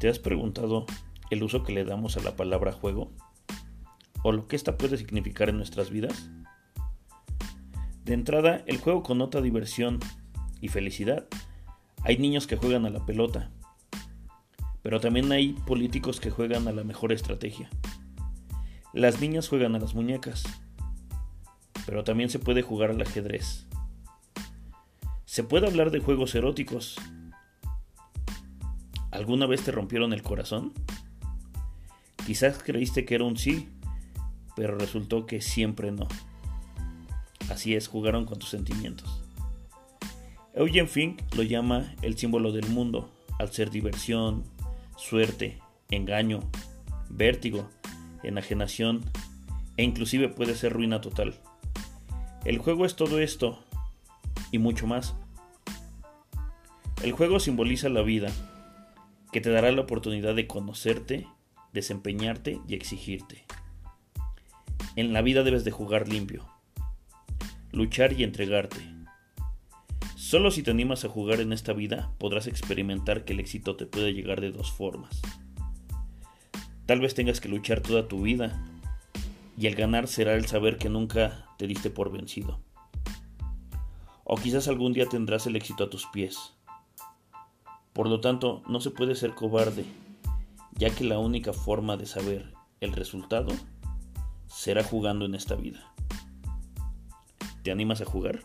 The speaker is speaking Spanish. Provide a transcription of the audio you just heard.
¿Te has preguntado el uso que le damos a la palabra juego? ¿O lo que ésta puede significar en nuestras vidas? De entrada, el juego connota diversión y felicidad. Hay niños que juegan a la pelota, pero también hay políticos que juegan a la mejor estrategia. Las niñas juegan a las muñecas, pero también se puede jugar al ajedrez. Se puede hablar de juegos eróticos. ¿Alguna vez te rompieron el corazón? Quizás creíste que era un sí, pero resultó que siempre no. Así es, jugaron con tus sentimientos. Eugen Fink lo llama el símbolo del mundo, al ser diversión, suerte, engaño, vértigo, enajenación e inclusive puede ser ruina total. El juego es todo esto y mucho más. El juego simboliza la vida, que te dará la oportunidad de conocerte, desempeñarte y exigirte. En la vida debes de jugar limpio, luchar y entregarte. Solo si te animas a jugar en esta vida podrás experimentar que el éxito te puede llegar de dos formas. Tal vez tengas que luchar toda tu vida y el ganar será el saber que nunca te diste por vencido. O quizás algún día tendrás el éxito a tus pies. Por lo tanto, no se puede ser cobarde, ya que la única forma de saber el resultado será jugando en esta vida. ¿Te animas a jugar?